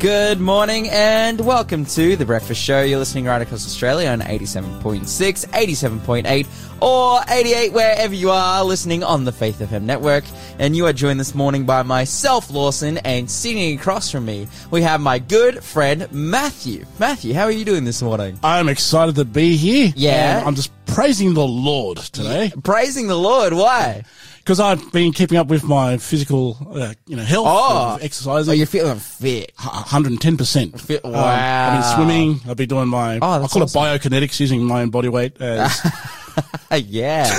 Good morning and welcome to The Breakfast Show. You're listening right across Australia on 87.6, 87.8, or 88, wherever you are listening on the Faith FM network. And you are joined this morning by myself, Lawson, and sitting across from me, we have my good friend, Matthew. Matthew, how are you doing this morning? I'm excited to be here. Yeah. I'm just praising the Lord today Praising the Lord. Why? Because I've been keeping up with my physical, uh, you know, health, Oh. exercising. Oh, you're feeling fit. 110 percent. Fit- wow. I've been swimming. I've been doing my. Oh, I call awesome. it biokinetics, using my own body weight. As, yeah.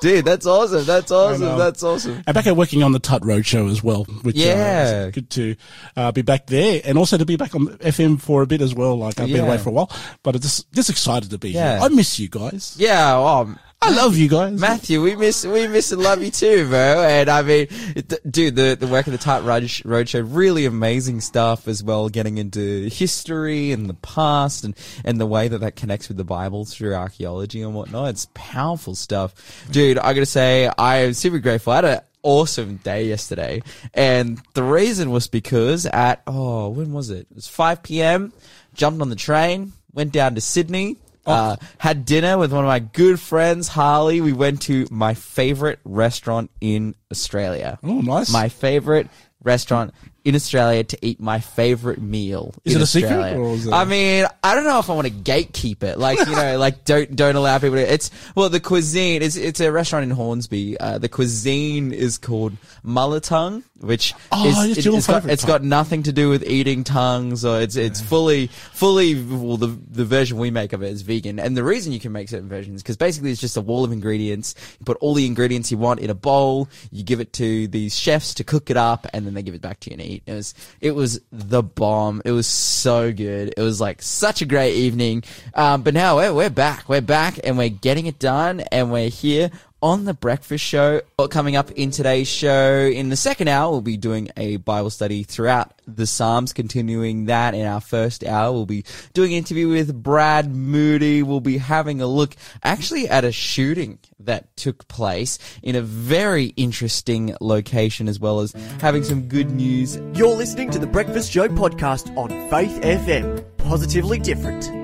Dude, that's awesome. That's awesome. know. That's awesome. and back at working on the Tut Road Show as well. Which, Yeah. Uh, is good to uh, be back there, and also to be back on FM for a bit as well. Like I've been away for a while, but I'm just just excited to be Yeah. here. I miss you guys. Yeah. I love you guys. Matthew, we miss we miss and love you too, bro. And I mean, it, dude, the the work of the Tight Road Roadshow, really amazing stuff as well. Getting into history and the past, and and the way that that connects with the Bible through archaeology and whatnot. It's powerful stuff, dude. I gotta say, I am super grateful. I had an awesome day yesterday, and the reason was because at oh, when was it? It was five p.m. Jumped on the train, went down to Sydney. Uh, had dinner with one of my good friends, Harley. We went to my favorite restaurant in Australia. Oh, nice. My favorite restaurant in Australia to eat my favorite meal. Is in it a secret, Australia. or is it- I mean, I don't know if I want to gatekeep it. Like, you know, like don't, don't allow people to, it's, well, the cuisine, it's, it's a restaurant in Hornsby. Uh, the cuisine is called Malatang, which Oh, is, it's your it's got, it's got nothing to do with eating tongues or it's, it's fully, fully, well, the, the version we make of it is vegan. And the reason you can make certain versions, because basically it's just a wall of ingredients. You put all the ingredients you want in a bowl, you give it to these chefs to cook it up, and then they give it back to you and eat. It was, it was the bomb. It was so good. It was like such a great evening. Um, but now we're, we're back. We're back and we're getting it done and we're here on the breakfast show. Coming up in today's show, in the second hour, we'll be doing a Bible study throughout the Psalms, continuing that in our first hour. We'll be doing an interview with Brad Moody. We'll be having a look actually at a shooting that took place in a very interesting location as well as having some good news You're listening to the Breakfast Show podcast on Faith FM. Positively different.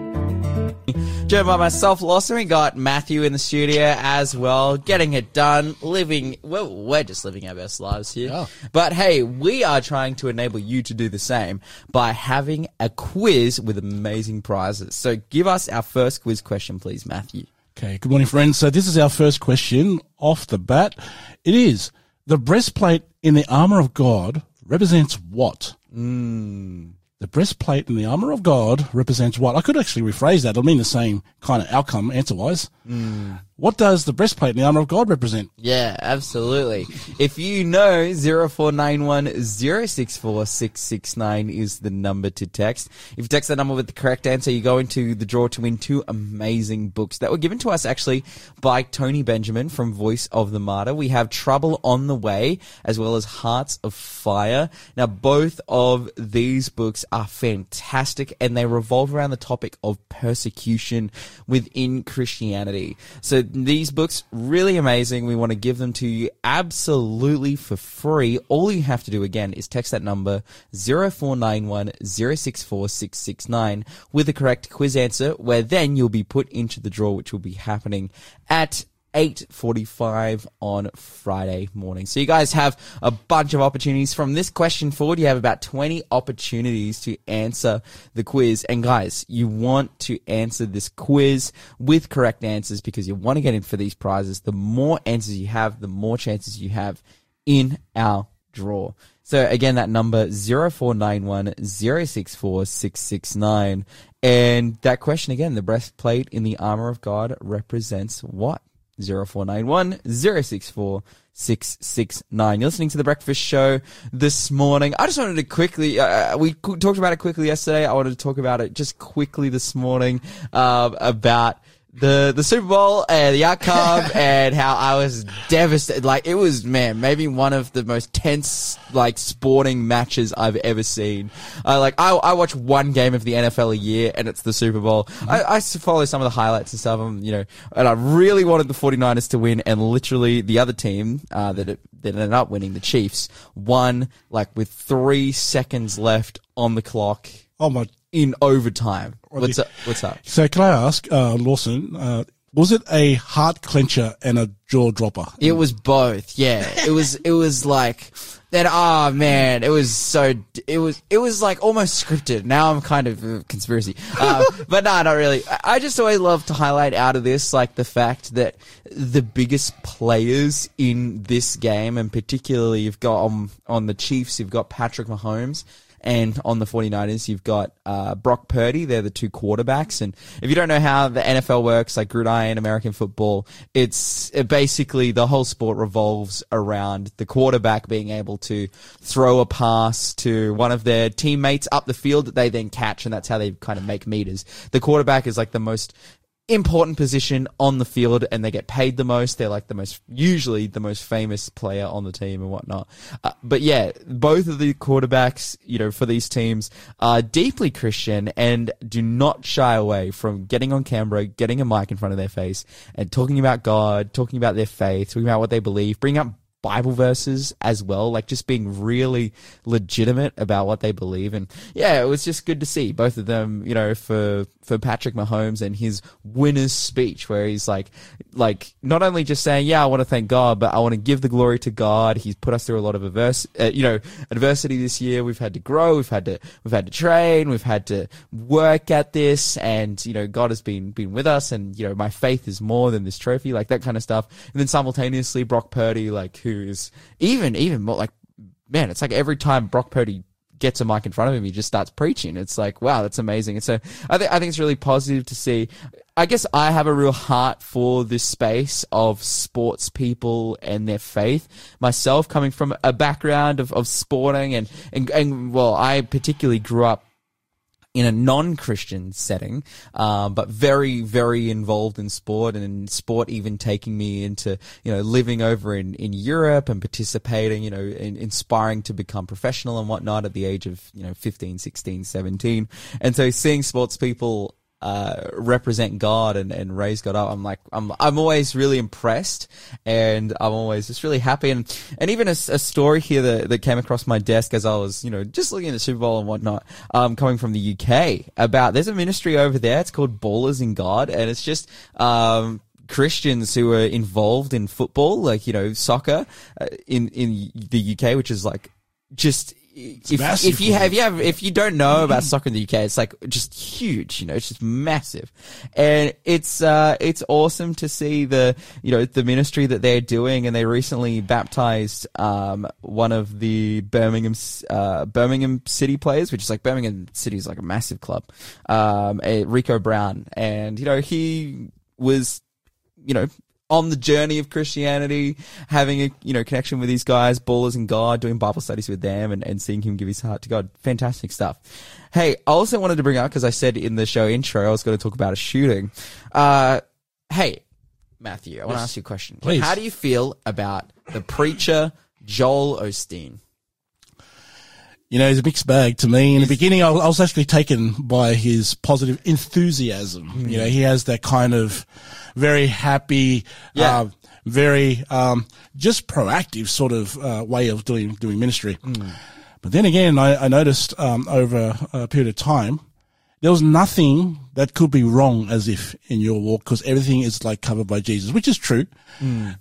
Joined by myself, Lawson. We got Matthew in the studio as well, getting it done, living, well, we're just living our best lives here. Yeah. But hey, we are trying to enable you to do the same by having a quiz with amazing prizes. So give us our first quiz question, please, Matthew. Okay, good morning, friends. So this is our first question off the bat. It is the breastplate in the armor of God represents what? Hmm. The breastplate and the armor of God represents what? I could actually rephrase that. It'll mean the same kind of outcome answer wise. Hmm. What does the breastplate and the armor of God represent? Yeah, absolutely. if you know 0491 064 669 is the number to text. If you text that number with the correct answer, you go into the draw to win two amazing books that were given to us actually by Tony Benjamin from Voice of the Martyr. We have Trouble on the Way as well as Hearts of Fire. Now, both of these books are fantastic and they revolve around the topic of persecution within Christianity. So these books really amazing. We want to give them to you absolutely for free. All you have to do again is text that number 0491 064 with the correct quiz answer where then you'll be put into the draw which will be happening at 8.45 on Friday morning. So you guys have a bunch of opportunities from this question forward. You have about 20 opportunities to answer the quiz. And guys, you want to answer this quiz with correct answers because you want to get in for these prizes. The more answers you have, the more chances you have in our draw. So again, that number 0491 064 669. And that question again, the breastplate in the armor of God represents what? 0491 064 669. You're listening to The Breakfast Show this morning. I just wanted to quickly, uh, we talked about it quickly yesterday. I wanted to talk about it just quickly this morning, uh, about the the Super Bowl and the outcome and how I was devastated. Like it was, man, maybe one of the most tense like sporting matches I've ever seen. I like I I watch one game of the NFL a year and it's the Super Bowl. I, I follow some of the highlights and stuff, and you know, and I really wanted the 49ers to win, and literally the other team uh, that it, that ended up winning, the Chiefs, won like with three seconds left on the clock Oh my. In overtime. What's up? What's up? So can I ask, uh, Lawson, uh, was it a heart clencher and a jaw dropper? It was both. Yeah. It was, it was like that. Oh man. It was so, it was, it was like almost scripted. Now I'm kind of uh, conspiracy. Uh, but no, not really. I- I just always love to highlight out of this, like the fact that the biggest players in this game, and particularly you've got on, on the Chiefs, you've got Patrick Mahomes. And on the 49ers, you've got uh, Brock Purdy. They're the two quarterbacks. And if you don't know how the NFL works, like gridiron American football, it's it basically the whole sport revolves around the quarterback being able to throw a pass to one of their teammates up the field that they then catch. And that's how they kind of make meters. The quarterback is like the most important position on the field and they get paid the most. They're like the most, usually the most famous player on the team and whatnot. Uh, but yeah, both of the quarterbacks, you know, for these teams are deeply Christian and do not shy away from getting on camera, getting a mic in front of their face and talking about God, talking about their faith, talking about what they believe, bring up Bible verses as well, like just being really legitimate about what they believe. And yeah, it was just good to see both of them, you know, for, for Patrick Mahomes and his winner's speech where he's like, like not only just saying, yeah, I want to thank God, but I want to give the glory to God. He's put us through a lot of adverse, uh, you know, adversity this year. We've had to grow. We've had to, we've had to train. We've had to work at this and, you know, God has been, been with us and, you know, my faith is more than this trophy, like that kind of stuff. And then simultaneously Brock Purdy, like who is even, even more like, man, it's like every time Brock Purdy gets a mic in front of him, he just starts preaching. It's like, wow, that's amazing. And so I think, I think it's really positive to see. I guess I have a real heart for this space of sports people and their faith. Myself coming from a background of, of sporting and, and, and well, I particularly grew up in a non-Christian setting, um, but very, very involved in sport and sport even taking me into, you know, living over in, in Europe and participating, you know, in, inspiring to become professional and whatnot at the age of, you know, 15, 16, 17. And so seeing sports people uh, represent God and, and raise God up. I'm like, I'm, I'm always really impressed and I'm always just really happy. And, and even a story here that, that came across my desk as I was, you know, just looking at the Super Bowl and whatnot, um, coming from the UK about, there's a ministry over there. It's called Ballers in God and it's just, um, Christians who are involved in football, like, you know, soccer, uh, in, in the UK, which is like, just, if, massive if you have, have, if you don't know about soccer in the UK, it's like just huge, you know, it's just massive. And it's, uh, it's awesome to see the, you know, the ministry that they're doing. And they recently baptized, um, one of the Birmingham, uh, Birmingham City players, which is like Birmingham City is like a massive club, um, eh, Rico Brown. And, you know, he was, you know, on the journey of Christianity, having a you know connection with these guys, ballers and God, doing Bible studies with them, and, and seeing him give his heart to God. Fantastic stuff. Hey, I also wanted to bring up because I said in the show intro I was going to talk about a shooting. Uh, hey, Matthew, I want to ask you a question. Please. How do you feel about the preacher Joel Osteen? You know, he's a mixed bag to me. In the beginning, I was, actually taken by his positive enthusiasm. You know, he has that kind of very happy, Yeah. uh, very um, just proactive sort of uh, way of doing doing ministry. But then again, I, I noticed um, over a period of time, there was nothing that could be wrong as if in your walk because everything is like covered by Jesus, which is true.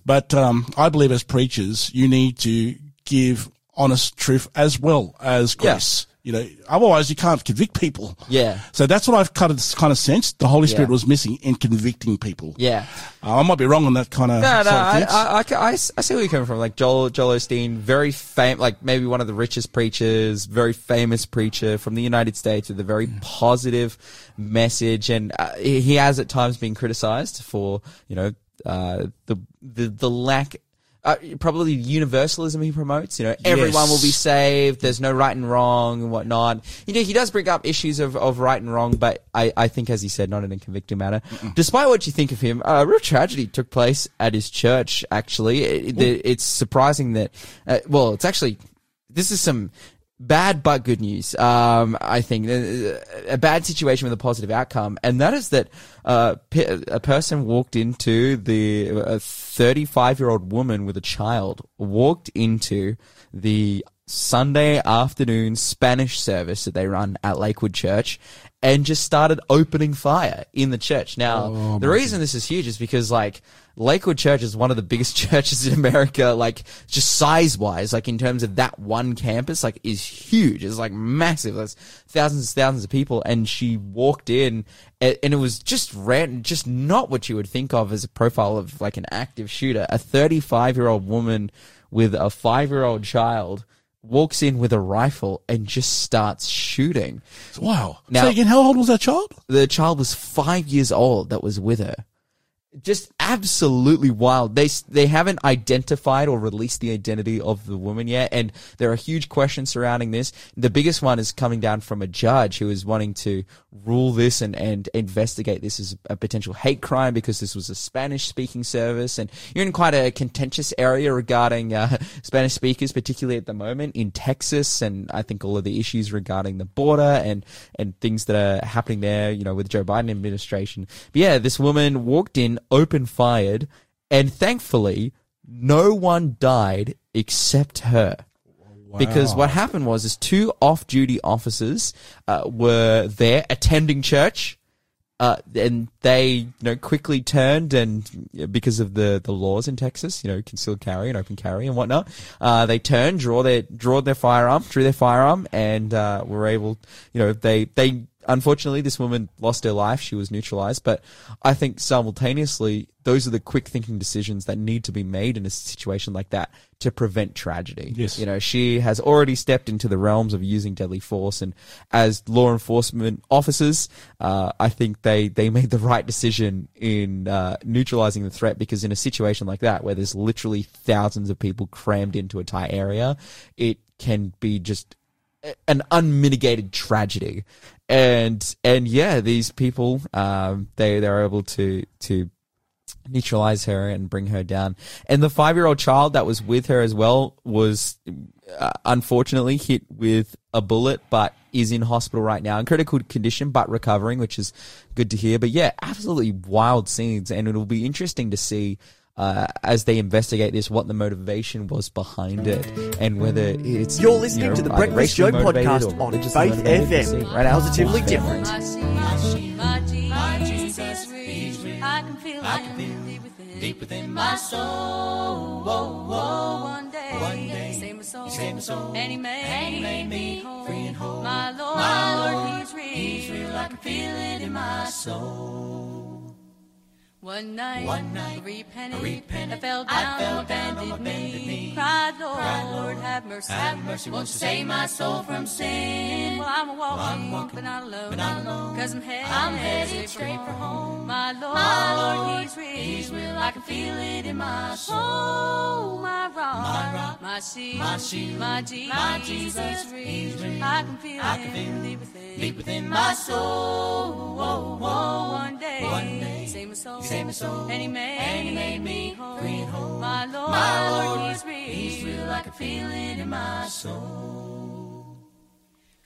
But um, I believe as preachers, you need to give honest truth as well as Yeah. grace. You know, otherwise you can't convict people. Yeah. So that's what I've kind of kind of sensed. The Holy Spirit Yeah. was missing in convicting people. Yeah. Uh, I might be wrong on that kind of. No, no, I. I, I, I, see where you're coming from. Like Joel, Joel Osteen, very famous, like maybe one of the richest preachers, very famous preacher from the United States with a very positive message, and uh, he has at times been criticized for, you know, uh, the the the lack uh, probably universalism he promotes. You know, everyone Yes. will be saved. There's no right and wrong and whatnot. You know, he does bring up issues of, of right and wrong, but I, I think, as he said, not in a convicting manner. Despite what you think of him, a real tragedy took place at his church. Actually, it, it- it's surprising that. Uh, well, it's actually this is some bad but good news. Um, I think Uh, a bad situation with a positive outcome, and that is that uh, a person walked into the a 35 year old woman with a child walked into the Sunday afternoon Spanish service that they run at Lakewood Church. And just started opening fire in the church. Now, the reason this is huge is because, like, Lakewood Church is one of the biggest churches in America, like just size wise, like in terms of that one campus, like is huge. It's like massive. There's thousands and thousands of people. And she walked in and, and it was just random, just not what you would think of as a profile of like an active shooter. A 35 year old woman with a five year old child walks in with a rifle and just starts shooting. Wow. Now- Say again, how old was that child? The child was five years old that was with her. Just absolutely wild. They they haven't identified or released the identity of the woman yet, and there are huge questions surrounding this. The biggest one is coming down from a judge who is wanting to rule this and and investigate this as a potential hate crime because this was a Spanish speaking service, and you're in quite a contentious area regarding uh, Spanish speakers, particularly at the moment in Texas, and I think all of the issues regarding the border and and things that are happening there, you know, with Joe Biden administration. But yeah, this woman walked in, open fired, and thankfully, no one died except her. Because what happened was, is two off-duty officers uh, were there attending church, uh, and they you know quickly turned and because of the the laws in Texas, you know, concealed carry and open carry and whatnot, uh, they turned, draw their draw their firearm, drew their firearm, and uh, were able, you know, they they unfortunately this woman lost her life. She was neutralized, but I think simultaneously those are the quick thinking decisions that need to be made in a situation like that to prevent tragedy. Yes. you know, she has already stepped into the realms of using deadly force, and as law enforcement officers, uh, I think they they made the right decision in uh, neutralizing the threat because in a situation like that, where there's literally thousands of people crammed into a tight area, it can be just an unmitigated tragedy. And and yeah, these people um, they they're able to to neutralize her and bring her down. And the five year old child that was with her as well was uh, unfortunately hit with a bullet, but is in hospital right now in critical condition, but recovering, which is good to hear. But yeah, absolutely wild scenes. And it'll be interesting to see. Uh, as they investigate this, what the motivation was behind it, and whether it's You're you listening know, to the Breakfast Show podcast on religiously Faith FM. see. Right now, Positively Yeah. different. I see, I see my Jesus, my Jesus is real. I can feel him deep within, my soul. Whoa, whoa, one day, one day, save my soul, save my soul, and He made, and he made me whole. free and whole. My Lord, my Lord, He's real. He's real. I can feel it in my soul. One night, one night, repented, repented, I fell down, I fell down abandoned, me. Cried, Lord, Lord, have mercy, have mercy, won't you save my soul from sin? Well, I'm walking, but not alone, but not alone, cause I'm headed, I'm headed straight for home. My Lord, my Lord, He's real, He's real, I can feel it in my oh, soul. My rock, my rock, my shield, my shield, my Jesus, my Jesus, He's real, I can feel I can Him deep within, deep within my soul. Whoa, whoa, one day, one day, save my soul, save my soul, and He made, and he made me whole. Free whole. My Lord, my Lord, He's real, He's real, I can feel it in my soul.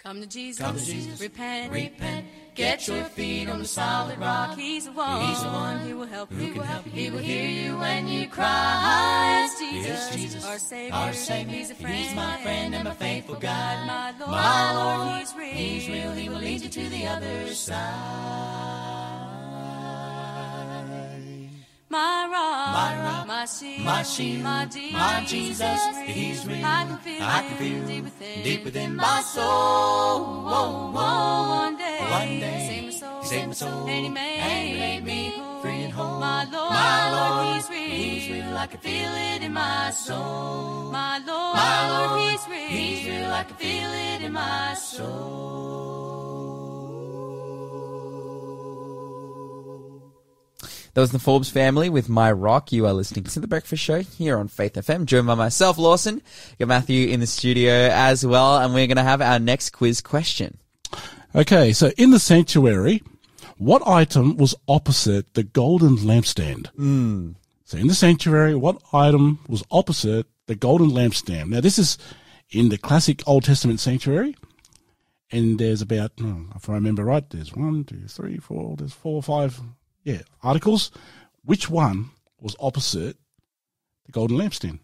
Come to Jesus, Come to Jesus. repent, repent. Get your feet on the solid rock. He's the one, He's the one. He will help you. He will help. He will hear you when you cry. It's Jesus, Yes, Jesus, our Savior. our Savior. He's a friend, He's my friend and my faithful guide. My Lord, My Lord, He's real. He's real. He will lead you to the other side. My rock, My rock, my shield, my shield, my Jesus, my Jesus, He's real. I can feel, I can Him deep within, deep within my soul. Whoa, Whoa, one day, One day, save my soul, He saved my soul, and He made, and He made me whole. free and whole. My Lord, My Lord, He's real, He's real. I can feel it in my soul. My Lord, My Lord, He's real, He's real. I can feel it in my soul. That was the Forbes family with My Rock. You are listening to The Breakfast Show here on Faith FM, joined by myself, Lawson. Got Matthew in the studio as well, and we're going to have our next quiz question. Okay, so in the sanctuary, what item was opposite the golden lampstand? Mm. So in the sanctuary, what item was opposite the golden lampstand? Now this is in the classic Old Testament sanctuary, and there's about, oh, if I remember right, there's one, two, three, four, there's four or five, yeah, articles. Which one was opposite the golden lampstand?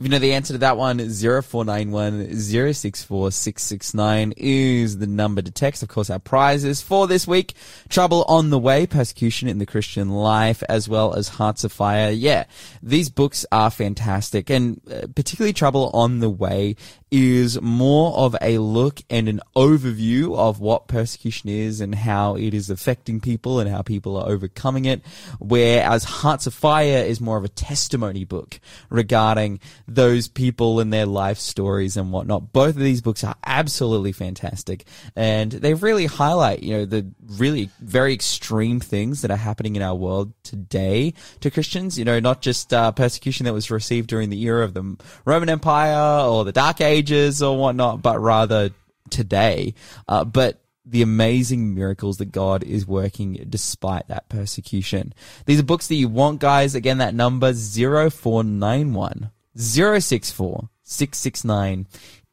If you know the answer to that one, 0491 064 669 is the number to text. Of course, our prizes for this week, Trouble on the Way, Persecution in the Christian Life, as well as Hearts of Fire. Yeah, these books are fantastic and uh, particularly Trouble on the Way is more of a look and an overview of what persecution is and how it is affecting people and how people are overcoming it. Whereas Hearts of Fire is more of a testimony book regarding those people and their life stories and whatnot. Both of these books are absolutely fantastic and they really highlight, you know, the really very extreme things that are happening in our world today to Christians, you know, not just uh, persecution that was received during the era of the Roman Empire or the Dark Ages or whatnot, but rather today. Uh, but the amazing miracles that God is working despite that persecution. These are books that you want, guys. Again, that number 0491 064 669.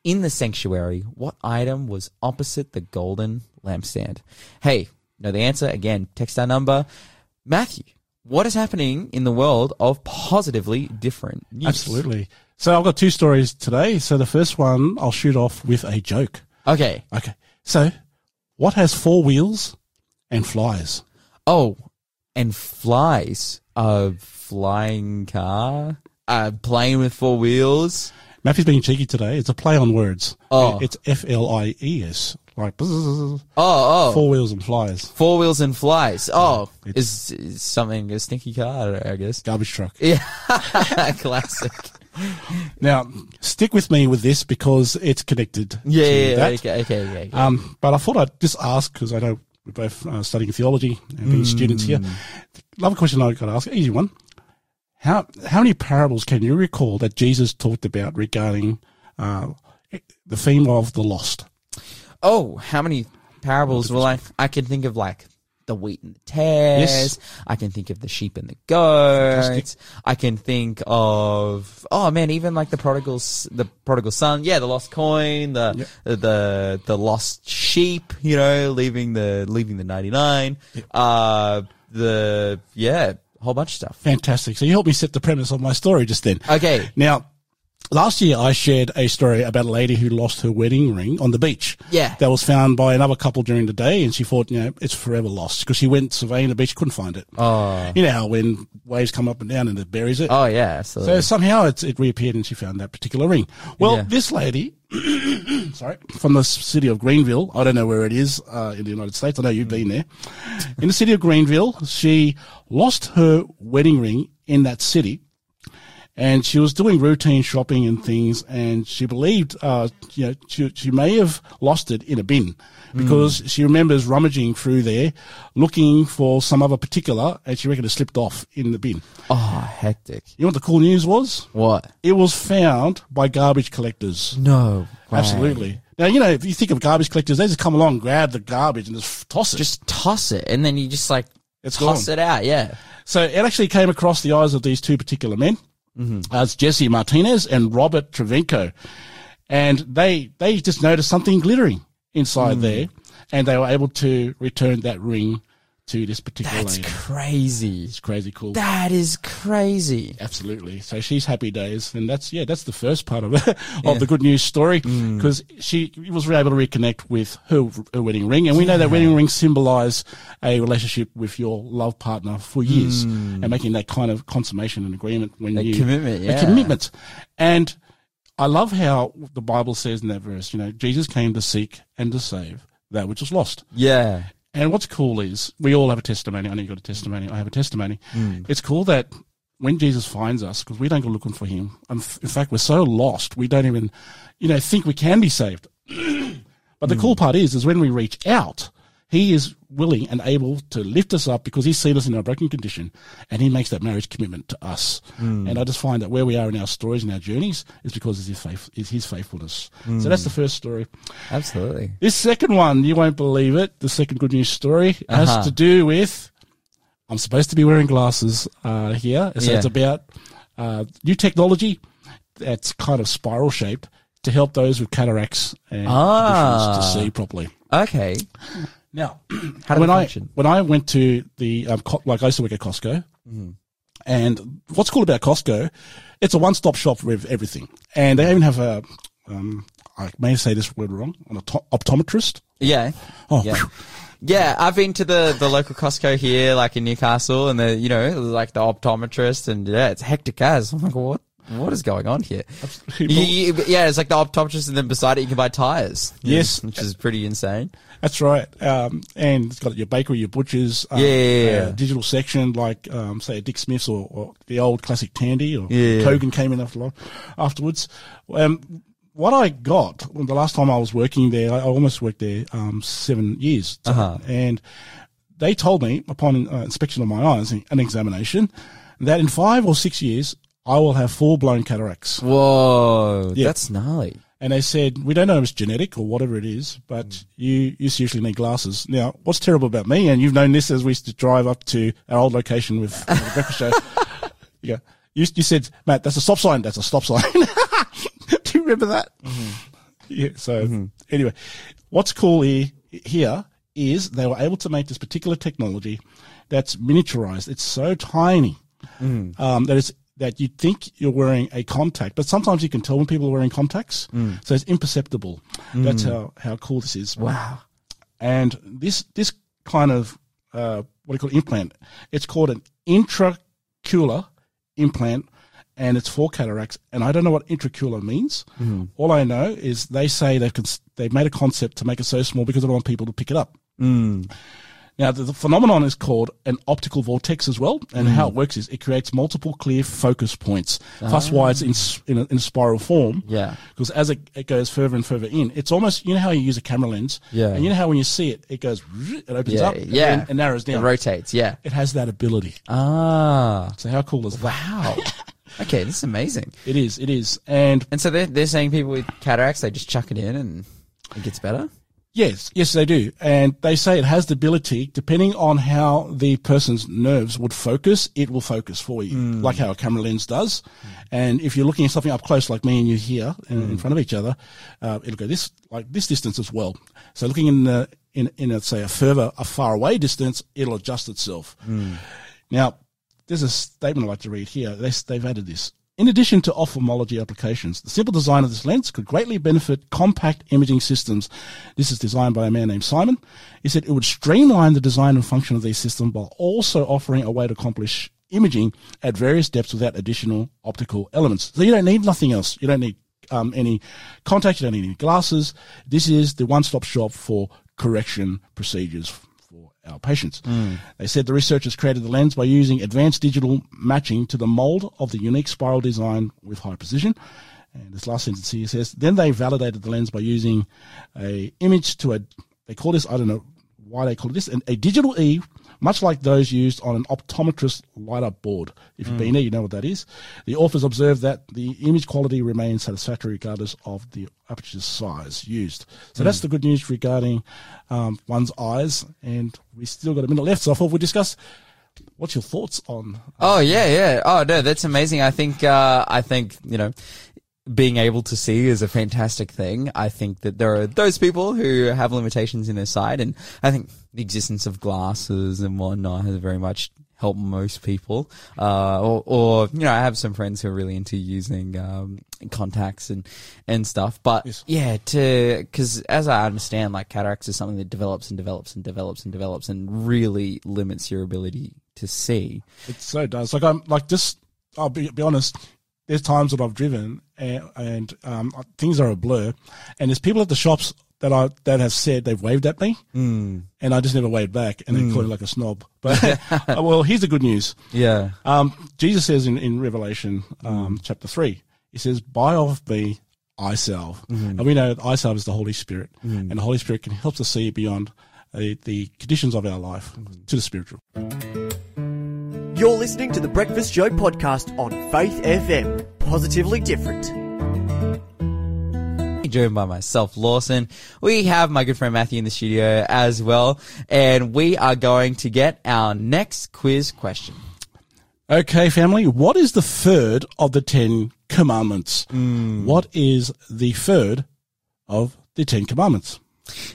In the sanctuary, what item was opposite the golden lampstand? Hey, know the answer? Again, text our number. Matthew, what is happening in the world of positively different news? Absolutely. So I've got two stories today. So the first one I'll shoot off with a joke. Okay. Okay. So what has four wheels and flies? Oh, and flies. A flying car? A plane with four wheels? Matthew's being cheeky today. It's a play on words. Oh. It's F L I E S. Like bzzz, Oh, oh. four wheels and flies. Four wheels and flies. Oh, it's- is, is something a stinky car, I guess. Garbage truck. Yeah, classic. Now, stick with me with this because it's connected. Yeah, yeah, okay, okay, yeah. yeah. Um, but I thought I'd just ask because I know we're both uh, studying theology and being students here. Love a question I got to ask. Easy one. How how many parables can you recall that Jesus talked about regarding uh, the theme of the lost? oh, how many parables? Well, I I can think of like the wheat and the tares. Yes. I can think of the sheep and the goats. I can think of oh man, even like the prodigals, the prodigal son. Yeah, the lost coin, the the the lost sheep. You know, leaving the leaving the ninety nine. Uh, the yeah, whole bunch of stuff. Fantastic. So you helped me set the premise of my story just then. Okay. Now, last year I shared a story about a lady who lost her wedding ring on the beach. Yeah. That was found by another couple during the day and she thought, you know, it's forever lost because she went surveying the beach, couldn't find it. Oh. You know how when waves come up and down and it buries it? Oh yeah, Absolutely. So somehow it's, it reappeared and she found that particular ring. Well, Yeah. this lady, sorry, from the city of Greenville, I don't know where it is uh, in the United States. I know you've been there. In the city of Greenville, she lost her wedding ring in that city. And she was doing routine shopping and things, and she believed, uh, you know, she, she may have lost it in a bin because she remembers rummaging through there, looking for some other particular, and she reckoned it slipped off in the bin. oh, hectic. You know what the cool news was? What? It was found by garbage collectors. No. way. Absolutely. Now, you know, if you think of garbage collectors, they just come along, grab the garbage and just toss it. Just toss it, and then you just like It's toss gone. it out. Yeah. so it actually came across the eyes of these two particular men. Mm-hmm. Uh, As Jesse Martinez and Robert Trevenko. And they, they just noticed something glittering inside hmm. there and they were able to return that ring to this particular That's lady. crazy. It's crazy cool. That is crazy. Absolutely. So she's happy days, and that's yeah, that's the first part of it, of the good news story mm. because she was able to reconnect with her, her wedding ring, and we know that wedding rings symbolize a relationship with your love partner for years, mm. and making that kind of consummation and agreement when That you commitment, a commitment, and I love how the Bible says in that verse, you know, Jesus came to seek and to save that which was lost. Yeah. And what's cool is we all have a testimony. I know you got a testimony. I have a testimony. Mm. It's cool that when Jesus finds us, because we don't go looking for him. Um, in in fact, we're so lost we don't even, you know, think we can be saved. but the mm. cool part is, is when we reach out, He is willing and able to lift us up because he's seen us in our broken condition and he makes that marriage commitment to us. And I just find that where we are in our stories and our journeys is because of his, faith, is his faithfulness. So that's the first story. Absolutely. This second one, you won't believe it. The second good news story has Uh-huh. to do with. I'm supposed to be wearing glasses uh, here, so Yeah. it's about uh, new technology that's kind of spiral shaped to help those with cataracts and Ah. conditions to see properly. Okay. Now, when I function? when I went to the um, co- like I used to work at Costco, and what's cool about Costco, it's a one stop shop with everything, and they even have a um, I may say this word wrong, an opto- optometrist. Yeah. Oh, Yeah. Yeah, I've been to the, the local Costco here, like in Newcastle, and the you know like the optometrist, and yeah, it's hectic as. I'm like, what what is going on here? You- you- yeah, it's like the optometrist, and then beside it you can buy tires. Yes. which is pretty insane. That's right. Um, and it's got your bakery, your butchers, um, Yeah, uh, digital section like, um, say, Dick Smith's or, or the old classic Tandy or Yeah. Kogan came in after, afterwards. Um, what I got well, the last time I was working there, I I almost worked there um, seven years, Uh-huh. and they told me upon uh, inspection of my eyes, an examination, that in five or six years I will have full blown cataracts. Whoa, Yeah. that's gnarly. And they said, we don't know if it's genetic or whatever it is, but you, you seriously need glasses. Now, what's terrible about me, and you've known this as we used to drive up to our old location with uh, the breakfast show. Yeah. You, you said, Matt, that's a stop sign. That's a stop sign. Do you remember that? Yeah. So anyway, what's cool here, here is they were able to make this particular technology that's miniaturized. It's so tiny um, that it's that you think you're wearing a contact, but sometimes you can tell when people are wearing contacts. Mm. So it's imperceptible. That's mm. how, how cool this is. Wow. And this this kind of uh, what do you call it, implant? It's called an intraocular implant, and it's for cataracts. And I don't know what intraocular means. Mm-hmm. All I know is they say they've cons- they've made a concept to make it so small because they don't want people to pick it up. Mm. Now, the, the phenomenon is called an optical vortex as well, and how it works is it creates multiple clear focus points. That's why it's in, in, a, in a spiral form. Yeah. Because as it, it goes further and further in, it's almost, you know how you use a camera lens? Yeah. And you know how when you see it, it goes, it opens Yeah, up and, yeah. and narrows down, It rotates. Yeah. It has that ability. Ah. So how cool is that? Wow. okay, this is amazing. It is, it is. And And so they're, they're saying people with cataracts, they just chuck it in and it gets better? Yes, yes, they do. And they say it has the ability, depending on how the person's nerves would focus, it will focus for you, hmm. like how a camera lens does. And if you're looking at something up close, like me and you here in, in hmm. front of each other, uh, it'll go this, like this distance as well. So looking in the, in, in a, say a further, a far away distance, it'll adjust itself. Hmm. Now, there's a statement I'd like to read here. They, they've added this. In addition to ophthalmology applications, the simple design of this lens could greatly benefit compact imaging systems. This is designed by a man named Simon. He said it would streamline the design and function of these systems while also offering a way to accomplish imaging at various depths without additional optical elements. So you don't need nothing else. You don't need um, any contact. You don't need any glasses. This is the one-stop shop for correction procedures our patients. Hmm. They said the researchers created the lens by using advanced digital matching to the mold of the unique spiral design with high precision. And this last sentence here says, then they validated the lens by using a image to a, they call this, I don't know why they call this, an, a digital E, much like those used on an optometrist light-up board. If you've been there, you know what that is. The authors observed that the image quality remains satisfactory regardless of the aperture size used. So that's the good news regarding um, one's eyes. And we still got a minute left, so I thought we'd discuss. What's your thoughts on? Oh yeah, yeah. Oh no, that's amazing. I think uh, I think you know being able to see is a fantastic thing. I think that there are those people who have limitations in their sight, and I think the existence of glasses and whatnot has very much helped most people. Uh, or, or you know, I have some friends who are really into using um, contacts and and stuff. But Yes. yeah, to because as I understand, like cataracts is something that develops and develops and develops and develops and really limits your ability to see. It so does. Like I'm like just. I'll be, be honest. There's times that I've driven and, and um, things are a blur, and there's people at the shops that I that have said they've waved at me, mm. and I just never waved back, and they call me like a snob. But well, here's the good news. Yeah. Um, Jesus says in, in Revelation um, chapter 3, he says, Buy off me eye salve. And we know that eye salve is the Holy Spirit. And the Holy Spirit can help us see beyond uh, the conditions of our life to the spiritual. You're listening to the Breakfast Show podcast on Faith FM. Positively different. joined by myself, Lawson. We have my good friend Matthew in the studio as well, and we are going to get our next quiz question. Okay, family, what is the third of the Ten Commandments? Hmm. What is the third of the Ten Commandments?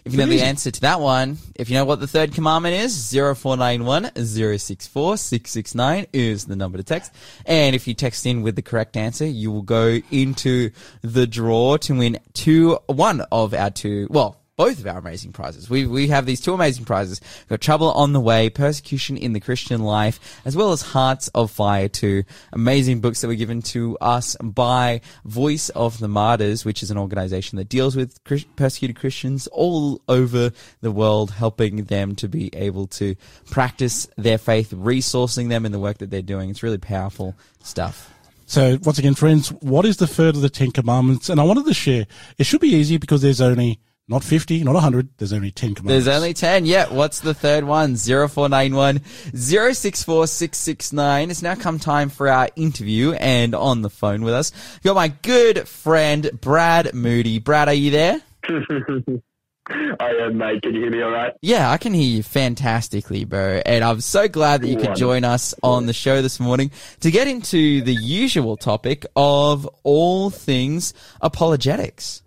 If you know the answer to that one, if you know what the third commandment is, 0491 064 669 is the number to text. And if you text in with the correct answer, you will go into the draw to win two, one of our two, well, both of our amazing prizes. We, we have these two amazing prizes. We've got Trouble on the Way, Persecution in the Christian Life, as well as Hearts of Fire, two amazing books that were given to us by Voice of the Martyrs, which is an organization that deals with persecuted Christians all over the world, helping them to be able to practice their faith, resourcing them in the work that they're doing. It's really powerful stuff. So, once again, friends, what is the third of the Ten Commandments? And I wanted to share, it should be easy because there's only not 50, not 100, there's only 10 commandments. There's only 10. Yeah. What's the third one? 0491 064 669. It's now come time for our interview and on the phone with us, we've got my good friend, Brad Moody. Brad, are you there? I am, mate. Can you hear me all right? Yeah, I can hear you fantastically, bro. And I'm so glad that you could join us on the show this morning to get into the usual topic of all things apologetics.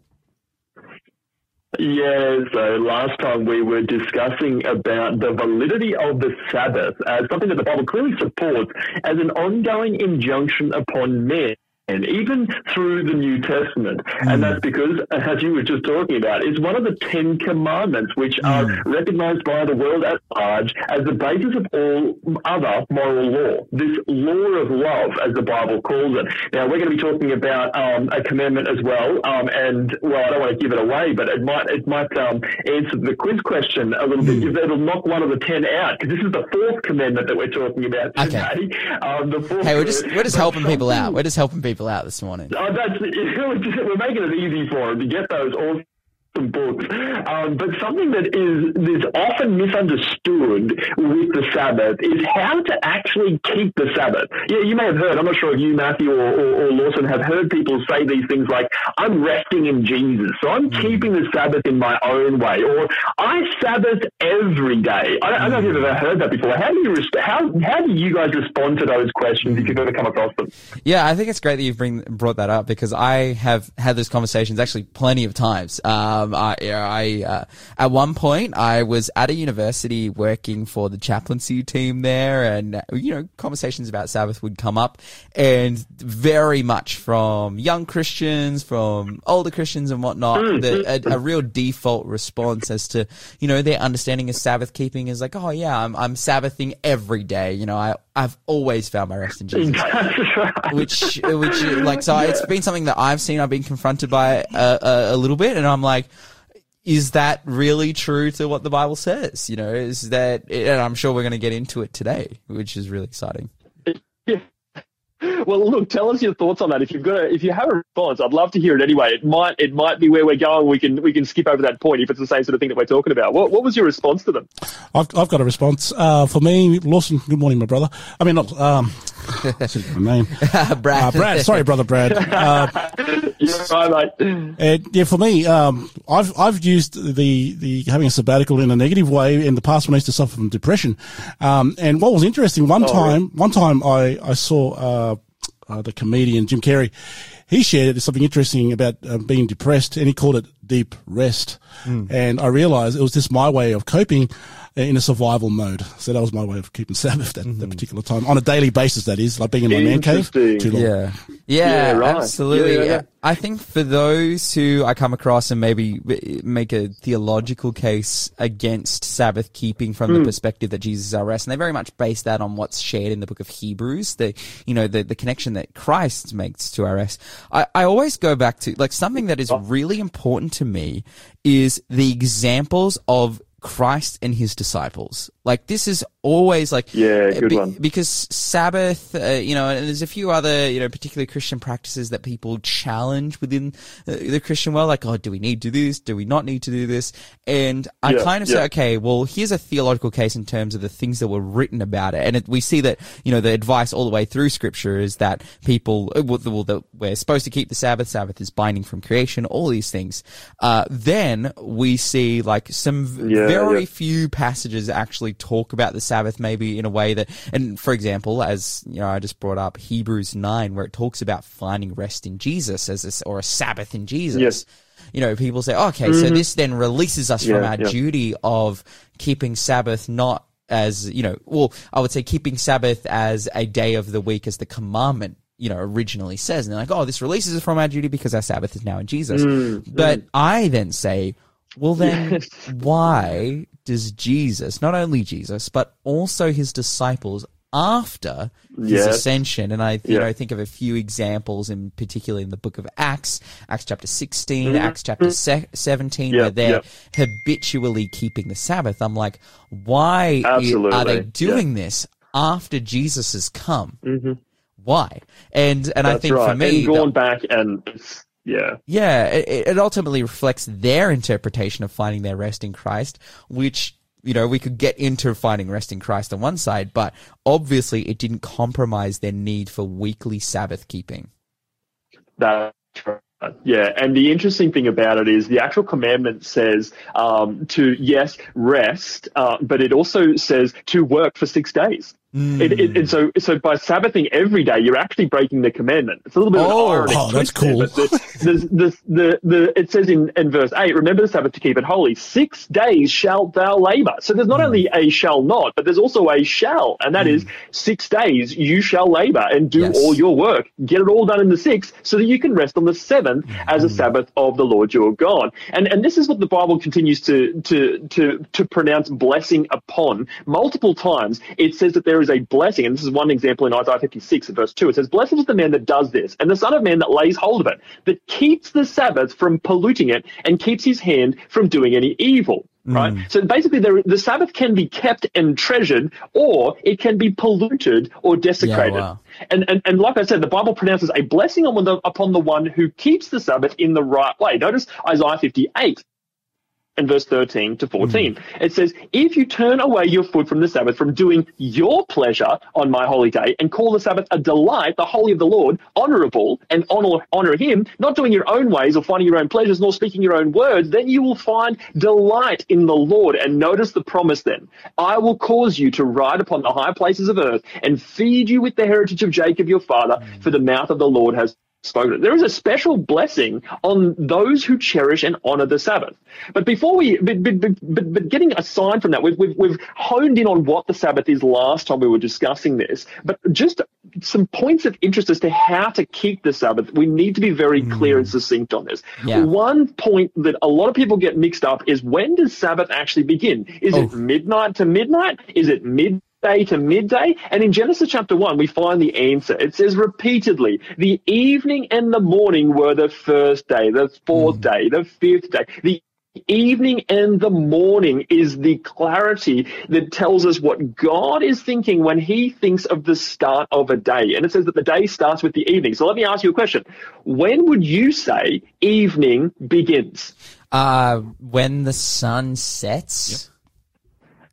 Yeah, so last time we were discussing about the validity of the Sabbath as something that the Bible clearly supports as an ongoing injunction upon men. And even through the New Testament. And that's because, as you were just talking about, it's one of the Ten Commandments, which are recognized by the world at large as the basis of all other moral law. This law of love, as the Bible calls it. Now, we're going to be talking about um, a commandment as well. Um, and, well, I don't want to give it away, but it might, it might um, answer the quiz question a little bit. It'll knock one of the ten out, because this is the fourth commandment that we're talking about Okay. today. Um, the fourth Hey, we're just, we're just helping people out. We're just helping people out this morning. Oh, we're making it easy for them to get those awesome books. Um, but something that is is often misunderstood with the Sabbath is how to actually keep the Sabbath. Yeah, you may have heard. I'm not sure if you, Matthew, or, or, or Lawson, have heard people say these things like, "I'm resting in Jesus," so I'm keeping the Sabbath in my own way, or "I Sabbath every day." I don't, I don't know if you've ever heard that before. How do you how how do you guys respond to those questions if you've ever come across them? Yeah, I think it's great that you've bring, brought that up because I have had those conversations actually plenty of times. Um, I, I uh, at one point I was at a university working for the chaplaincy team there, and you know conversations about Sabbath would come up, and very much from young Christians, from older Christians, and whatnot, the, a, a real default response as to you know their understanding of Sabbath keeping is like, oh yeah, I'm I'm Sabbathing every day. You know, I I've always found my rest in Jesus. Right. which which like so it's been something that I've seen I've been confronted by a, a, a little bit and I'm like is that really true to what the Bible says? You know is that and I'm sure we're going to get into it today which is really exciting Well, look, tell us your thoughts on that. If you've got, a, if you have a response, I'd love to hear it anyway. It might, it might be where we're going. We can, we can skip over that point if it's the same sort of thing that we're talking about. What, what was your response to them? I've, I've got a response. Uh, for me, Lawson, good morning, my brother. I mean, not, um, what's my name? Brad Uh, Brad, sorry, brother Brad. Uh, Yeah, right, mate. And yeah, for me, um, I've I've used the the having a sabbatical in a negative way in the past when I used to suffer from depression. Um, and what was interesting, one time, one time I I saw uh, uh, the comedian Jim Carrey. He shared something interesting about uh, being depressed, and he called it deep rest. And I realized it was just my way of coping in a survival mode. So that was my way of keeping Sabbath that, that particular time on a daily basis. That is like being in my man cave too long. Yeah. Yeah, Yeah, right. absolutely. Yeah, yeah, yeah. I think for those who I come across and maybe make a theological case against Sabbath keeping from Hmm. the perspective that Jesus is our rest, and they very much base that on what's shared in the book of Hebrews, the, you know, the, the connection that Christ makes to our rest. I, I always go back to, like, something that is really important to me is the examples of Christ and his disciples. Like this is always like Yeah, good be- one. because Sabbath, uh, you know, and there's a few other, you know, particular Christian practices that people challenge within uh, the Christian world. Like, oh, do we need to do this? Do we not need to do this? And I Yeah, kind of yeah. say, okay, well, here's a theological case in terms of the things that were written about it. And it, we see that, you know, the advice all the way through scripture is that people, uh, well, the- well, that we're supposed to keep the Sabbath. Sabbath is binding from creation, all these things. Uh, then we see like some Yeah, very few passages actually talk about the Sabbath maybe in a way that, and for example, as you know, I just brought up Hebrews 9 where it talks about finding rest in Jesus as a, or a Sabbath in Jesus. Yes. You know, people say, okay, so this then releases us from our yeah. duty of keeping Sabbath not as, you know, well, I would say keeping Sabbath as a day of the week as the commandment, you know, originally says. And they're like, oh, this releases us from our duty because our Sabbath is now in Jesus. Mm, but I then say, well, then why does Jesus, not only Jesus, but also his disciples after his Yes. ascension, and I, you Yeah. know, think of a few examples in particular in the book of Acts, Acts chapter 16, Mm-hmm. Acts chapter se- 17, Yeah, where they're yeah. habitually keeping the Sabbath. I'm like, why i- are Absolutely, they doing this after Jesus has come? Why? And and I think right. for me, and the- back and yeah, yeah, it, it ultimately reflects their interpretation of finding their rest in Christ, which, you know, we could get into finding rest in Christ on one side, but obviously it didn't compromise their need for weekly Sabbath keeping. That's right. Yeah, and the interesting thing about it is the actual commandment says um, to yes rest, uh, but it also says to work for six days. It, it, and hmm. so, so by Sabbathing every day, you're actually breaking the commandment. It's a little bit Oh, of an oh, irony. oh, that's there, cool. but the, the, the, the, it says in, in verse 8, remember the Sabbath to keep it holy. Six days shalt thou labor. So there's not hmm. only a shall not, but there's also a shall. And that is hmm. six days you shall labor and do Yes. all your work. Get it all done in the sixth so that you can rest on the seventh as a Sabbath of the Lord your God. And, and this is what the Bible continues to, to, to, to pronounce blessing upon. Multiple times it says that there is a blessing. And this is one example in Isaiah 56 verse 2. It says, Blessed is the man that does this and the son of man that lays hold of it, that keeps the Sabbath from polluting it and keeps his hand from doing any evil. Hmm. Right. So basically, there, the Sabbath can be kept and treasured, or it can be polluted or desecrated. wow. And, and and like I said, the Bible pronounces a blessing on the, upon the one who keeps the Sabbath in the right way. Notice Isaiah 58 and verse 13 to 14. Mm. It says, If you turn away your foot from the Sabbath, from doing your pleasure on my holy day, and call the Sabbath a delight, the holy of the Lord, honorable, and honor, honor him, not doing your own ways or finding your own pleasures, nor speaking your own words, then you will find delight in the Lord. And notice the promise then. I will cause you to ride upon the high places of earth and feed you with the heritage of Jacob your father, mm. for the mouth of the Lord has spoken. There is a special blessing on those who cherish and honor the Sabbath. But before we, but, but, but, but, getting aside from that, we've, we've, we've honed in on what the Sabbath is last time we were discussing this. But just some points of interest as to how to keep the Sabbath. We need to be very clear and hmm. succinct on this. Yeah. One point that a lot of people get mixed up is when does Sabbath actually begin? Is it oh. midnight to midnight? Is it mid? Day to midday. And in Genesis chapter 1, we find the answer. It says repeatedly, the evening and the morning were the first day, the fourth day, the fifth day. The evening and the morning is the clarity that tells us what God is thinking when he thinks of the start of a day. And it says that the day starts with the evening. So let me ask you a question. When would you say evening begins? Uh, when the sun sets,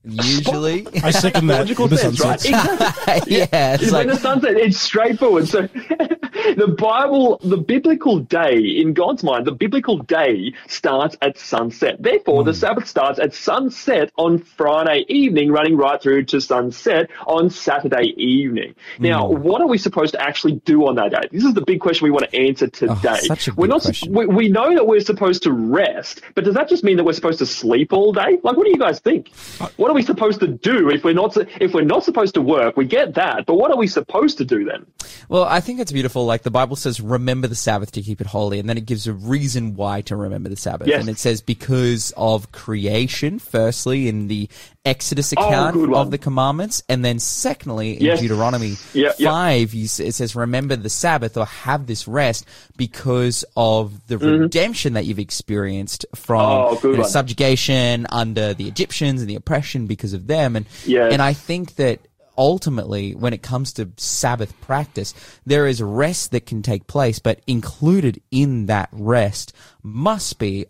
usually. I second that. Logical The sense, right? Exactly. yeah, it's when like, the sunset, it's straightforward. So the Bible, the biblical day, in God's mind, the biblical day starts at sunset. Therefore, Hmm. the Sabbath starts at sunset on Friday evening, running right through to sunset on Saturday evening. Now, Hmm. what are we supposed to actually do on that day? This is the big question we want to answer today. Oh, such a we're not, question. we, we know that we're supposed to rest, but does that just mean that we're supposed to sleep all day? Like, what do you guys think? What are we supposed to do if we're not if we're not supposed to work? We get that, but what are we supposed to do then? Well, I think it's beautiful. like the Bible says, remember the Sabbath to keep it holy, and then it gives a reason why to remember the Sabbath. Yes. And it says because of creation, firstly, in the Exodus Oh, account one. of the commandments, and then secondly, in Yes. Deuteronomy Yeah, yeah. 5, you, it says, remember the Sabbath or have this rest because of the redemption that you've experienced from Mm-hmm. Oh, you know, subjugation under the Egyptians and the oppression because of them. And, Yes. and I think that ultimately, when it comes to Sabbath practice, there is rest that can take place, but included in that rest must be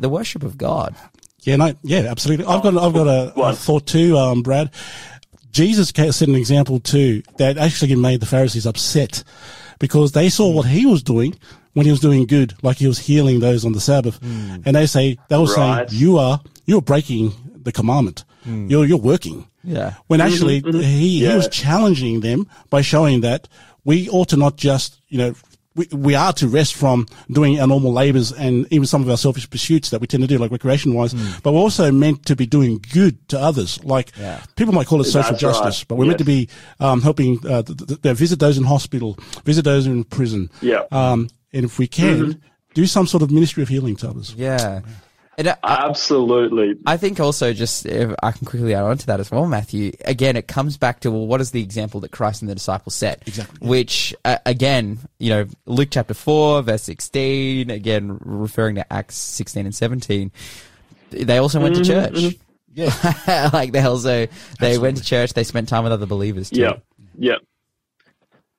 the worship of God. Yeah, no, yeah, absolutely. I've got, I've got a, a thought too, um, Brad. Jesus ca- set an example too that actually made the Pharisees upset because they saw what he was doing when he was doing good, like he was healing those on the Sabbath, hmm. and they say they were Right. saying you are you're breaking the commandment. Hmm. You're you're working. Yeah. When actually mm-hmm. he, he Yeah. was challenging them by showing that we ought to not just, you know, we, we are to rest from doing our normal labors and even some of our selfish pursuits that we tend to do, like recreation wise, but we're also meant to be doing good to others. Like Yeah. people might call it social That's right. justice, but we're meant to be um, helping uh, th- th- th- visit those in hospital, visit those in prison. Yeah. Um, and if we can, do some sort of ministry of healing to others. Yeah. And I, I- Absolutely. I think also just if I can quickly add on to that as well, Matthew. Again, it comes back to well, what is the example that Christ and the disciples set? Exactly. Which uh, again, you know, Luke chapter four, verse sixteen. Again, referring to Acts sixteen and seventeen. They also went to church. Yeah, like they also they went to church. They spent time with other believers too. Yeah. Yeah.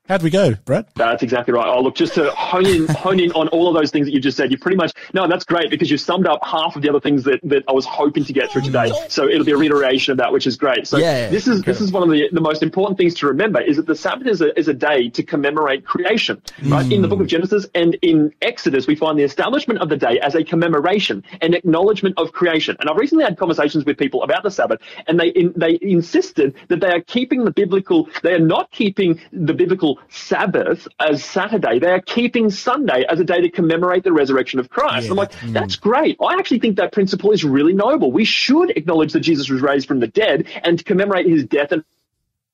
How'd we go, Brad? That's exactly right. Oh, look, just to hone in, hone in on all of those things that you just said, you pretty much, no, that's great because you've summed up half of the other things that, that I was hoping to get through today. So it'll be a reiteration of that, which is great. So Yeah, this is, this is one of the, the most important things to remember is that the Sabbath is a, is a day to commemorate creation, right? In the book of mm. Genesis and in Exodus, we find the establishment of the day as a commemoration, an acknowledgement of creation. And I've recently had conversations with people about the Sabbath and they, in, they insisted that they are keeping the biblical, they are not keeping the biblical Sabbath as Saturday. They are keeping Sunday as a day to commemorate the resurrection of Christ. I'm like, that's mm. great. I actually think that principle is really noble. We should acknowledge that Jesus was raised from the dead and commemorate his death and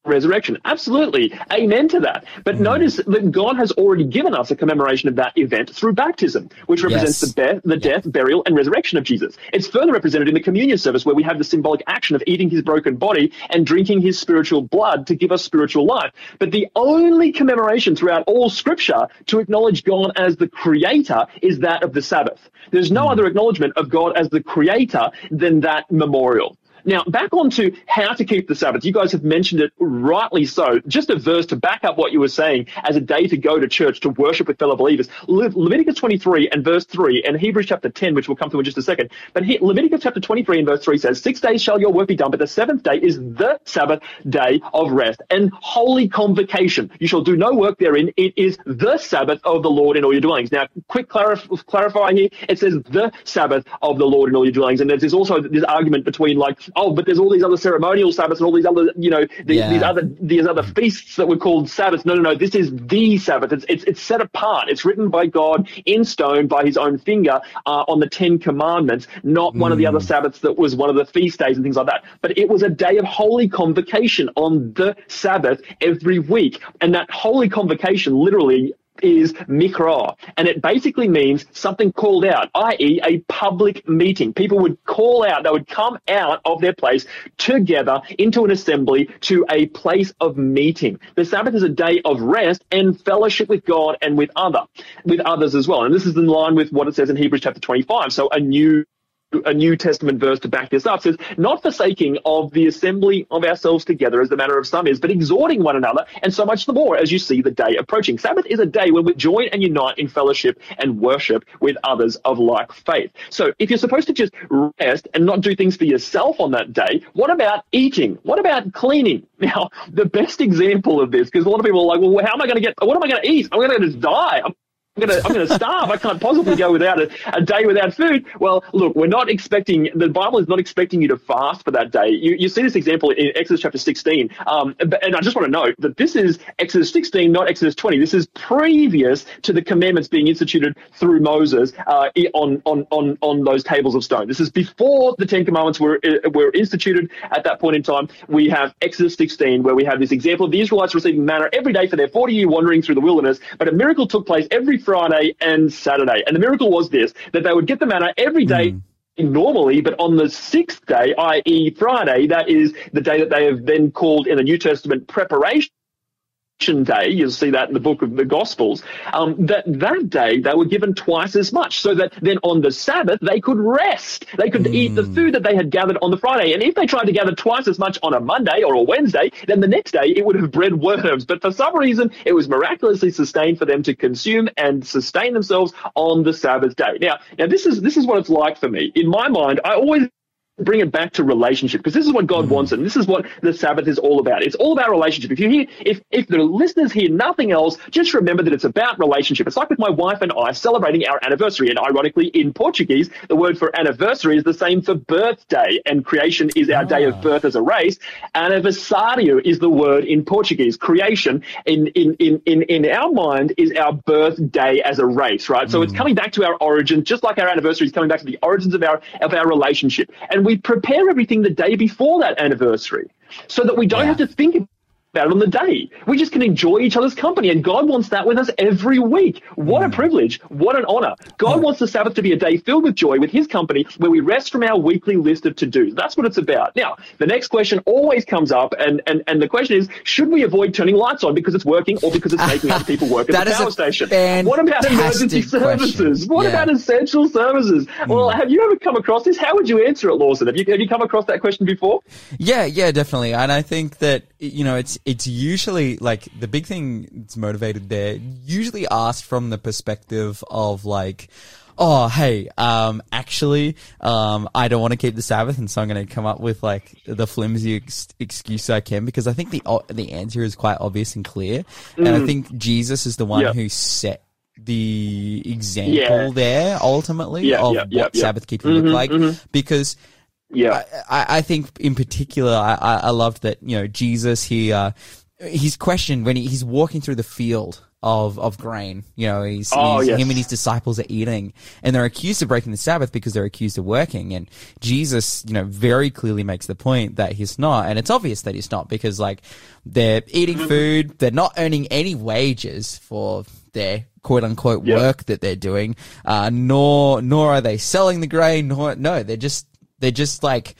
resurrection. Absolutely. Amen to that. But hmm. notice that God has already given us a commemoration of that event through baptism, which represents Yes. the, be- the death, burial, and resurrection of Jesus. It's further represented in the communion service where we have the symbolic action of eating his broken body and drinking his spiritual blood to give us spiritual life. But the only commemoration throughout all scripture to acknowledge God as the creator is that of the Sabbath. There's no hmm. other acknowledgement of God as the creator than that memorial. Now, back on to how to keep the Sabbath. You guys have mentioned it rightly so. Just a verse to back up what you were saying as a day to go to church to worship with fellow believers. Le- Leviticus 23 and verse 3 and Hebrews chapter 10, which we'll come to in just a second. But here, Leviticus chapter 23 and verse 3 says, Six days shall your work be done, but the seventh day is the Sabbath day of rest and holy convocation. You shall do no work therein. It is the Sabbath of the Lord in all your dwellings. Now, quick clarif- clarify here. It says the Sabbath of the Lord in all your dwellings. And there's also this argument between like, oh, but there's all these other ceremonial Sabbaths and all these other, you know, the, Yeah. these other these other feasts that were called Sabbaths. No, no, no. This is the Sabbath. It's it's, it's set apart. It's written by God in stone by His own finger uh, on the Ten Commandments, not one of the other Sabbaths that was one of the feast days and things like that. But it was a day of holy convocation on the Sabbath every week, and that holy convocation literally is mikra, and it basically means something called out, i.e. a public meeting. People would call out, they would come out of their place together into an assembly to a place of meeting. The Sabbath is a day of rest and fellowship with God and with other, with others as well. And this is in line with what it says in Hebrews chapter 25. So a new a New Testament verse to back this up says, not forsaking of the assembly of ourselves together as the manner of some is, but exhorting one another, and so much the more as you see the day approaching. Sabbath is a day when we join and unite in fellowship and worship with others of like faith. So if you're supposed to just rest and not do things for yourself on that day, what about eating? What about cleaning? Now, the best example of this, because a lot of people are like, well, how am I going to get, what am I going to eat? I'm going to just die. I'm gonna, I'm gonna starve. I can't possibly go without a, a day without food. Well, look, we're not expecting, the Bible is not expecting you to fast for that day. You, you see this example in Exodus chapter 16. Um, and I just want to note that this is Exodus 16, not Exodus 20. This is previous to the commandments being instituted through Moses, uh, on, on, on, on those tables of stone. This is before the Ten Commandments were, uh, were instituted at that point in time. We have Exodus 16, where we have this example of the Israelites receiving manna every day for their 40 year wandering through the wilderness. But a miracle took place every Friday and Saturday. And the miracle was this, that they would get the manna every day hmm. normally, but on the sixth day, i.e. Friday, that is the day that they have then called in the New Testament preparation day, you'll see that in the book of the Gospels, um, that that day they were given twice as much, so that then on the Sabbath they could rest. They could eat the food that they had gathered on the Friday. And if they tried to gather twice as much on a Monday or a Wednesday, then the next day it would have bred worms. But for some reason, it was miraculously sustained for them to consume and sustain themselves on the Sabbath day. Now, now this is this is what it's like for me. In my mind, I always bring it back to relationship because this is what God mm-hmm. wants and this is what the Sabbath is all about. It's all about relationship. If you hear, if, if the listeners hear nothing else, just remember that it's about relationship. It's like with my wife and I celebrating our anniversary. And ironically, in Portuguese, the word for anniversary is the same for birthday and creation is our day of ah. birth as a race. Aniversario is the word in Portuguese. Creation in, in, in, in, in our mind is our birthday as a race, right? So it's mm. coming back to our origin, just like our anniversary is coming back to the origins of our, of our relationship. And we prepare everything the day before that anniversary so that we don't Yeah. have to think it on the day. We just can enjoy each other's company, and God wants that with us every week. What a mm. privilege! What an honor! God mm. wants the Sabbath to be a day filled with joy, with His company, where we rest from our weekly list of to-dos. That's what it's about. Now, the next question always comes up, and and and the question is: Should we avoid turning lights on because it's working, or because it's making other people work at That the power station? What about emergency question. services? What Yeah. about essential services? Mm. Well, have you ever come across this? How would you answer it, Lawson? Have you have you come across that question before? Yeah, yeah, definitely. And I think that you know, it's it's usually like the big thing that's motivated there. Usually asked from the perspective of like. Oh, hey, um, actually, um, I don't want to keep the Sabbath, and so I'm going to come up with like the flimsy ex- excuse I can because I think the o- the answer is quite obvious and clear, and I think Jesus is the one Mm. Yeah. who set the example Yeah. there ultimately Yeah, of yeah, what. Sabbath keeping look like because Yeah. I, I think in particular, I, I, loved that, you know, Jesus, he, uh, his question when he, he's walking through the field of, of grain, you know, he's, Oh, he's yes. him and his disciples are eating and they're accused of breaking the Sabbath because they're accused of working. And Jesus, you know, very clearly makes the point that he's not. And it's obvious that he's not because like they're eating Mm-hmm. food, they're not earning any wages for their quote unquote Yeah. work that they're doing, uh, nor, nor are they selling the grain, nor, no, they're just, they're just like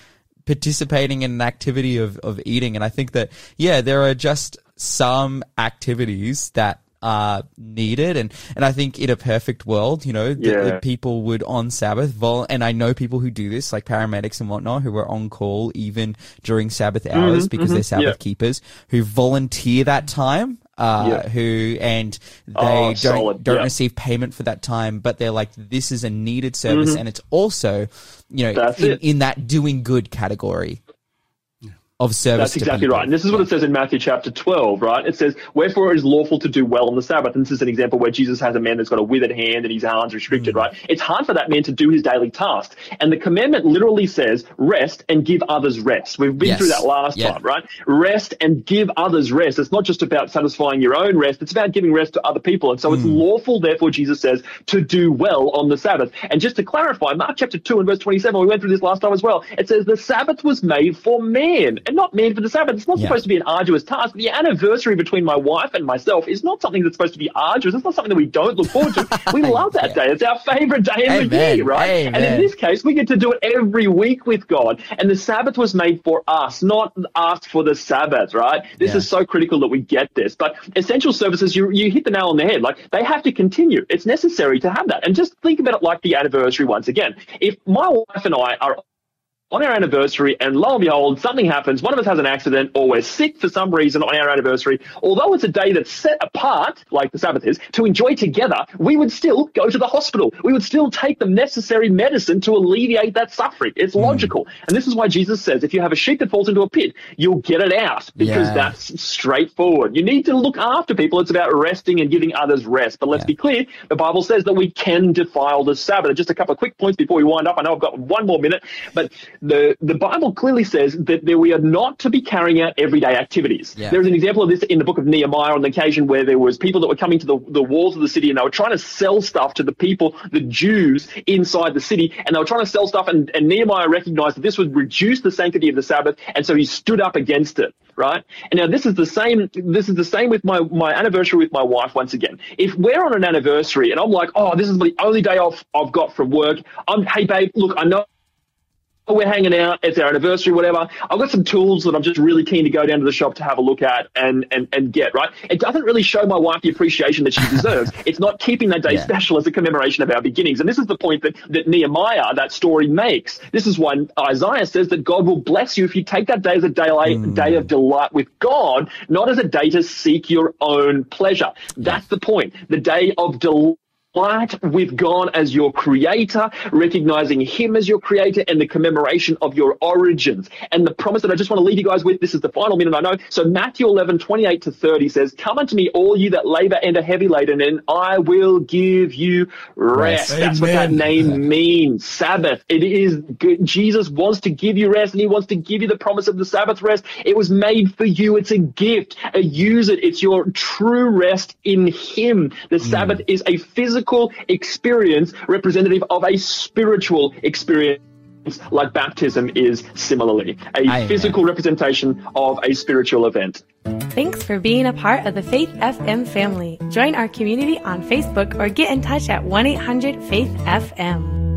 participating in an activity of, of eating. And I think that, yeah, there are just some activities that are needed. And, and I think in a perfect world, you know, the, Yeah. the people would on Sabbath vol, and I know people who do this, like paramedics and whatnot, who are on call even during Sabbath hours because they're Sabbath Mm-hmm, yeah. keepers who volunteer that time. Uh, Yeah. who and they Oh, don't solid. don't Yeah. receive payment for that time, but they're like, this is a needed service, and it's also, you know, Mm-hmm. In, in that doing good category of service. That's exactly right. And this is what it says in Matthew chapter 12, right? It says, Wherefore it is lawful to do well on the Sabbath. And this is an example where Jesus has a man that's got a withered hand and his arms restricted, Mm. right? It's hard for that man to do his daily task. And the commandment literally says, rest and give others rest. We've been Yes. through that last Yeah. time, right? Rest and give others rest. It's not just about satisfying your own rest. It's about giving rest to other people. And so it's Mm. lawful, therefore, Jesus says, to do well on the Sabbath. And just to clarify, Mark chapter 2 and verse 27, we went through this last time as well. It says the Sabbath was made for man and not man for the Sabbath. It's not Yeah. supposed to be an arduous task. The anniversary between my wife and myself is not something that's supposed to be arduous. It's not something that we don't look forward to. We love that Yeah. day. It's our favorite day of the year, right? And in this case, we get to do it every week with God. And the Sabbath was made for us, not us for the Sabbath, right? This Yeah. is so critical that we get this. But essential services, you, you hit the nail on the head. Like they have to continue. It's necessary to have that. And just think about it like the anniversary once again. If my wife and I are on our anniversary, and lo and behold, something happens. One of us has an accident, or we're sick for some reason on our anniversary. Although it's a day that's set apart, like the Sabbath is, to enjoy together, we would still go to the hospital. We would still take the necessary medicine to alleviate that suffering. It's hmm. logical. And this is why Jesus says if you have a sheep that falls into a pit, you'll get it out because Yeah. that's straightforward. You need to look after people. It's about resting and giving others rest. But let's Yeah. be clear, the Bible says that we can defile the Sabbath. Just a couple of quick points before we wind up. I know I've got one more minute, but the, the Bible clearly says that, that we are not to be carrying out everyday activities. Yeah. There's an example of this in the book of Nehemiah on the occasion where there was people that were coming to the, the walls of the city and they were trying to sell stuff to the people, the Jews inside the city, and they were trying to sell stuff and, and Nehemiah recognized that this would reduce the sanctity of the Sabbath, and so he stood up against it. Right? And now this is the same, this is the same with my, my anniversary with my wife once again. If we're on an anniversary and I'm like, oh, this is the only day off I've got from work, I'm, hey babe, look, I know Oh, we're hanging out, it's our anniversary, whatever. I've got some tools that I'm just really keen to go down to the shop to have a look at and, and, and get, right? It doesn't really show my wife the appreciation that she deserves. it's not keeping that day Yeah. special as a commemoration of our beginnings. And this is the point that, that Nehemiah, that story makes. This is why Isaiah says that God will bless you if you take that day as a day, hmm. day of delight with God, not as a day to seek your own pleasure. That's the point. The day of delight light with God as your creator, recognizing him as your creator and the commemoration of your origins. And the promise that I just want to leave you guys with, this is the final minute I know. So Matthew 11, 28 to 30 says, come unto me all you that labor and are heavy laden and I will give you rest. Rest. That's what that name means. Sabbath. It is good. Jesus wants to give you rest and he wants to give you the promise of the Sabbath rest. It was made for you. It's a gift. Uh, use it. It's your true rest in him. The Sabbath is a physical experience representative of a spiritual experience. Like baptism is similarly a Amen. physical representation of a spiritual event. Thanks for being a part of the Faith FM family. Join our community on Facebook or get in touch at 1 800 Faith FM.